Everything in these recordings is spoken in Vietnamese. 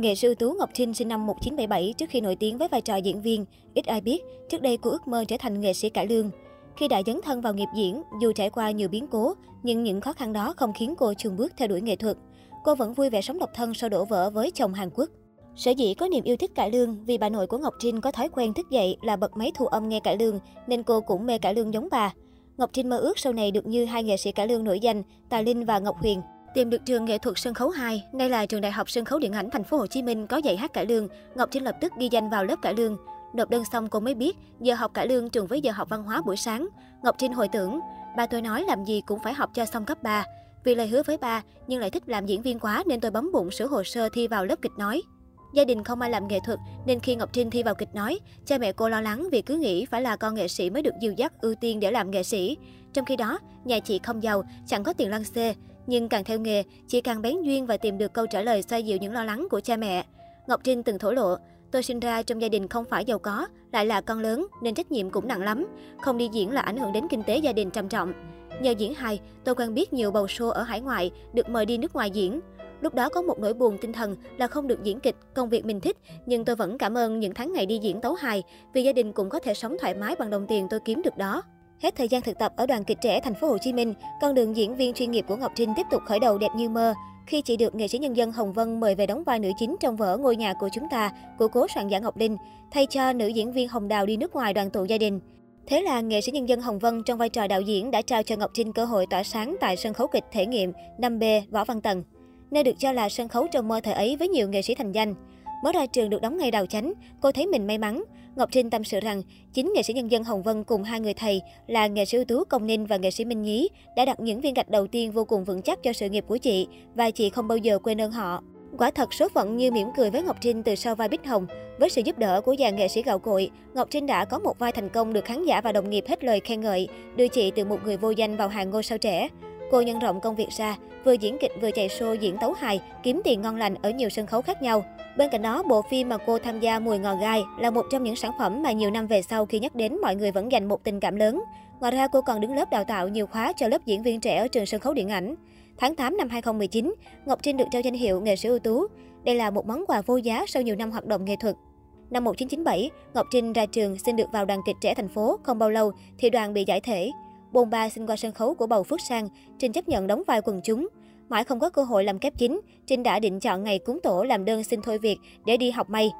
Nghệ sư tú Ngọc Trinh sinh năm 1977 trước khi nổi tiếng với vai trò diễn viên. Ít ai biết, trước đây cô ước mơ trở thành nghệ sĩ cải lương. Khi đã dấn thân vào nghiệp diễn, dù trải qua nhiều biến cố, nhưng những khó khăn đó không khiến cô chùn bước theo đuổi nghệ thuật. Cô vẫn vui vẻ sống độc thân sau đổ vỡ với chồng Hàn Quốc. Sở dĩ có niềm yêu thích cải lương vì bà nội của Ngọc Trinh có thói quen thức dậy là bật máy thu âm nghe cải lương, nên cô cũng mê cải lương giống bà. Ngọc Trinh mơ ước sau này được như hai nghệ sĩ cải lương nổi danh Tài Linh và Ngọc Huyền. Tìm được trường nghệ thuật sân khấu 2, nay là trường Đại học Sân khấu Điện ảnh Thành phố Hồ Chí Minh có dạy hát cải lương, Ngọc Trinh lập tức ghi danh vào lớp cải lương. Nộp đơn xong cô mới biết, giờ học cải lương trùng với giờ học văn hóa buổi sáng. Ngọc Trinh hồi tưởng, ba tôi nói làm gì cũng phải học cho xong cấp 3. Vì lời hứa với ba, nhưng lại thích làm diễn viên quá nên tôi bấm bụng sửa hồ sơ thi vào lớp kịch nói. Gia đình không ai làm nghệ thuật nên khi Ngọc Trinh thi vào kịch nói, cha mẹ cô lo lắng vì cứ nghĩ phải là con nghệ sĩ mới được dìu dắt ưu tiên để làm nghệ sĩ. Trong khi đó, nhà chị không giàu, chẳng có tiền lăn xê, nhưng càng theo nghề, chị càng bén duyên và tìm được câu trả lời xoa dịu những lo lắng của cha mẹ. Ngọc Trinh từng thổ lộ, tôi sinh ra trong gia đình không phải giàu có, lại là con lớn nên trách nhiệm cũng nặng lắm. Không đi diễn là ảnh hưởng đến kinh tế gia đình trầm trọng. Nhờ diễn hài, tôi quen biết nhiều bầu show ở hải ngoại, được mời đi nước ngoài diễn. Lúc đó có một nỗi buồn tinh thần là không được diễn kịch, công việc mình thích, nhưng tôi vẫn cảm ơn những tháng ngày đi diễn tấu hài vì gia đình cũng có thể sống thoải mái bằng đồng tiền tôi kiếm được đó. Hết thời gian thực tập ở đoàn kịch trẻ thành phố Hồ Chí Minh, con đường diễn viên chuyên nghiệp của Ngọc Trinh tiếp tục khởi đầu đẹp như mơ khi chị được nghệ sĩ nhân dân Hồng Vân mời về đóng vai nữ chính trong vở Ngôi nhà của chúng ta của cố soạn giả Ngọc Linh, thay cho nữ diễn viên Hồng Đào đi nước ngoài đoàn tụ gia đình. Thế là nghệ sĩ nhân dân Hồng Vân trong vai trò đạo diễn đã trao cho Ngọc Trinh cơ hội tỏa sáng tại sân khấu kịch thể nghiệm 5B Võ Văn Tần, nơi được cho là sân khấu trong mơ thời ấy với nhiều nghệ sĩ thành danh. Mới ra trường được đóng ngay đào chánh, cô thấy mình may mắn. Ngọc Trinh tâm sự rằng, chính nghệ sĩ nhân dân Hồng Vân cùng hai người thầy là nghệ sĩ ưu tú Công Ninh và nghệ sĩ Minh Nhí đã đặt những viên gạch đầu tiên vô cùng vững chắc cho sự nghiệp của chị và chị không bao giờ quên ơn họ. Quả thật số phận như mỉm cười với Ngọc Trinh từ sau vai Bích Hồng. Với sự giúp đỡ của dàn nghệ sĩ gạo cội, Ngọc Trinh đã có một vai thành công được khán giả và đồng nghiệp hết lời khen ngợi, đưa chị từ một người vô danh vào hàng ngôi sao trẻ. Cô nhân rộng công việc ra, vừa diễn kịch vừa chạy show diễn tấu hài, kiếm tiền ngon lành ở nhiều sân khấu khác nhau. Bên cạnh đó, bộ phim mà cô tham gia Mùi ngò gai là một trong những sản phẩm mà nhiều năm về sau khi nhắc đến mọi người vẫn dành một tình cảm lớn. Ngoài ra, cô còn đứng lớp đào tạo nhiều khóa cho lớp diễn viên trẻ ở trường sân khấu điện ảnh. Tháng 8 năm 2019, Ngọc Trinh được trao danh hiệu nghệ sĩ ưu tú. Đây là một món quà vô giá sau nhiều năm hoạt động nghệ thuật. Năm 1997, Ngọc Trinh ra trường xin được vào đoàn kịch trẻ thành phố, không bao lâu thì đoàn bị giải thể. Bồn ba xin qua sân khấu của bầu Phước Sang, Trinh chấp nhận đóng vai quần chúng. Mãi không có cơ hội làm kép chính, Trinh đã định chọn ngày cúng tổ làm đơn xin thôi việc để đi học may.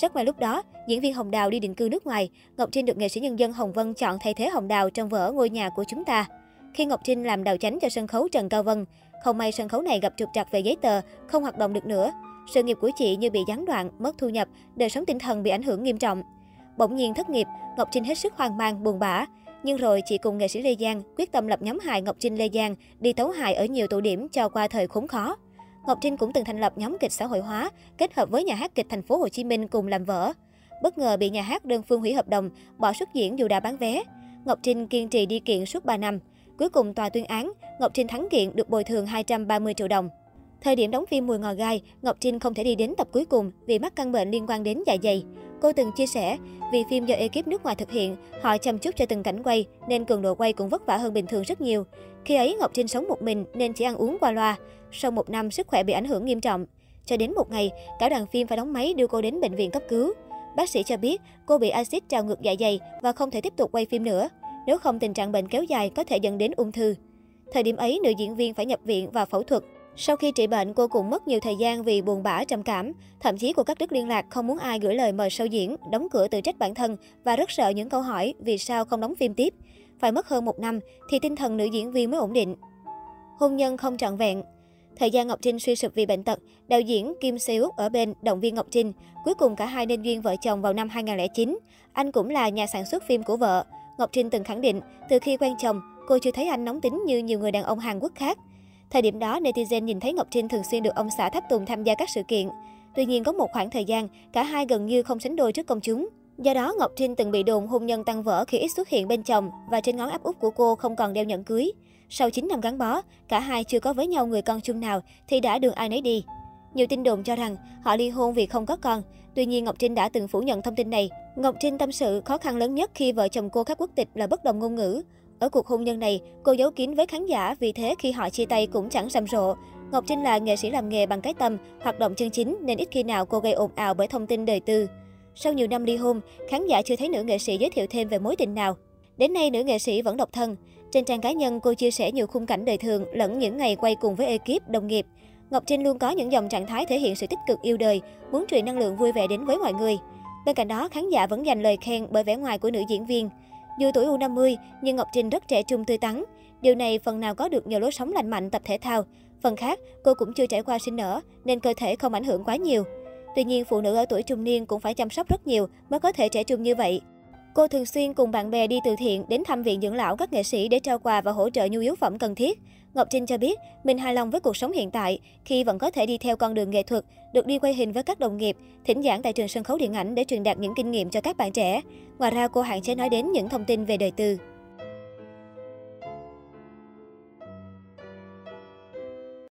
Rất may lúc đó, diễn viên Hồng Đào đi định cư nước ngoài, Ngọc Trinh được nghệ sĩ nhân dân Hồng Vân chọn thay thế Hồng Đào trong vở Ngôi nhà của chúng ta. Khi Ngọc Trinh làm đào chánh cho sân khấu Trần Cao Vân, không may sân khấu này gặp trục trặc về giấy tờ, không hoạt động được nữa. Sự nghiệp của chị như bị gián đoạn, mất thu nhập, đời sống tinh thần bị ảnh hưởng nghiêm trọng. Bỗng nhiên thất nghiệp, Ngọc Trinh hết sức hoang mang, buồn bã. Nhưng rồi chị cùng nghệ sĩ Lê Giang quyết tâm lập nhóm hài Ngọc Trinh Lê Giang đi tấu hài ở nhiều tụ điểm cho qua thời khốn khó. Ngọc Trinh cũng từng thành lập nhóm kịch xã hội hóa, kết hợp với nhà hát kịch thành phố Hồ Chí Minh cùng làm vở. Bất ngờ bị nhà hát đơn phương hủy hợp đồng, bỏ xuất diễn dù đã bán vé. Ngọc Trinh kiên trì đi kiện suốt 3 năm. Cuối cùng tòa tuyên án, Ngọc Trinh thắng kiện được bồi thường 230 triệu đồng. Thời điểm đóng phim Mùi ngò gai, Ngọc Trinh không thể đi đến tập cuối cùng vì mắc căn bệnh liên quan đến dạ dày. Cô từng chia sẻ, vì phim do ekip nước ngoài thực hiện, họ chăm chút cho từng cảnh quay nên cường độ quay cũng vất vả hơn bình thường rất nhiều. Khi ấy Ngọc Trinh sống một mình nên chỉ ăn uống qua loa. Sau một năm sức khỏe bị ảnh hưởng nghiêm trọng. Cho đến một ngày, cả đoàn phim phải đóng máy đưa cô đến bệnh viện cấp cứu. Bác sĩ cho biết cô bị axit trào ngược dạ dày và không thể tiếp tục quay phim nữa. Nếu không tình trạng bệnh kéo dài có thể dẫn đến ung thư. Thời điểm ấy, nữ diễn viên phải nhập viện và phẫu thuật. Sau khi trị bệnh, cô cũng mất nhiều thời gian vì buồn bã, trầm cảm. Thậm chí cô cắt đứt liên lạc, không muốn ai gửi lời mời sau diễn, đóng cửa tự trách bản thân và rất sợ những câu hỏi vì sao không đóng phim tiếp. Phải mất hơn một năm thì tinh thần nữ diễn viên mới ổn định. Hôn nhân không trọn vẹn Thời gian Ngọc Trinh suy sụp vì bệnh tật, đạo diễn Kim Seo ở bên động viên Ngọc Trinh. Cuối cùng cả hai nên duyên vợ chồng vào năm 2009. Anh cũng là nhà sản xuất phim của vợ. Ngọc Trinh từng khẳng định, từ khi quen chồng, cô chưa thấy anh nóng tính như nhiều người đàn ông Hàn Quốc khác. Thời điểm đó, netizen nhìn thấy Ngọc Trinh thường xuyên được ông xã tháp tùng tham gia các sự kiện. Tuy nhiên, có một khoảng thời gian, cả hai gần như không sánh đôi trước công chúng. Do đó, Ngọc Trinh từng bị đồn hôn nhân tăng vỡ khi ít xuất hiện bên chồng và trên ngón áp út của cô không còn đeo nhẫn cưới. Sau 9 năm gắn bó, cả hai chưa có với nhau người con chung nào thì đã đường ai nấy đi. Nhiều tin đồn cho rằng họ ly hôn vì không có con. Tuy nhiên Ngọc Trinh đã từng phủ nhận thông tin này. Ngọc Trinh tâm sự khó khăn lớn nhất khi vợ chồng cô khác quốc tịch là bất đồng ngôn ngữ. Ở cuộc hôn nhân này, cô giấu kín với khán giả vì thế khi họ chia tay cũng chẳng rầm rộ. Ngọc Trinh là nghệ sĩ làm nghề bằng cái tâm, hoạt động chân chính nên ít khi nào cô gây ồn ào bởi thông tin đời tư. Sau nhiều năm ly hôn, khán giả chưa thấy nữ nghệ sĩ giới thiệu thêm về mối tình nào. Đến nay, nữ nghệ sĩ vẫn độc thân. Trên trang cá nhân, cô chia sẻ nhiều khung cảnh đời thường lẫn những ngày quay cùng với ekip, đồng nghiệp. Ngọc Trinh luôn có những dòng trạng thái thể hiện sự tích cực yêu đời, muốn truyền năng lượng vui vẻ đến với mọi người. Bên cạnh đó, khán giả vẫn dành lời khen bởi vẻ ngoài của nữ diễn viên. Dù tuổi U50, nhưng Ngọc Trinh rất trẻ trung tươi tắn. Điều này phần nào có được nhờ lối sống lành mạnh tập thể thao. Phần khác, cô cũng chưa trải qua sinh nở, nên cơ thể không ảnh hưởng quá nhiều. Tuy nhiên, phụ nữ ở tuổi trung niên cũng phải chăm sóc rất nhiều mới có thể trẻ trung như vậy. Cô thường xuyên cùng bạn bè đi từ thiện đến thăm viện dưỡng lão các nghệ sĩ để trao quà và hỗ trợ nhu yếu phẩm cần thiết. Ngọc Trinh cho biết mình hài lòng với cuộc sống hiện tại khi vẫn có thể đi theo con đường nghệ thuật, được đi quay hình với các đồng nghiệp, thỉnh giảng tại trường sân khấu điện ảnh để truyền đạt những kinh nghiệm cho các bạn trẻ. Ngoài ra, cô hạn chế nói đến những thông tin về đời tư.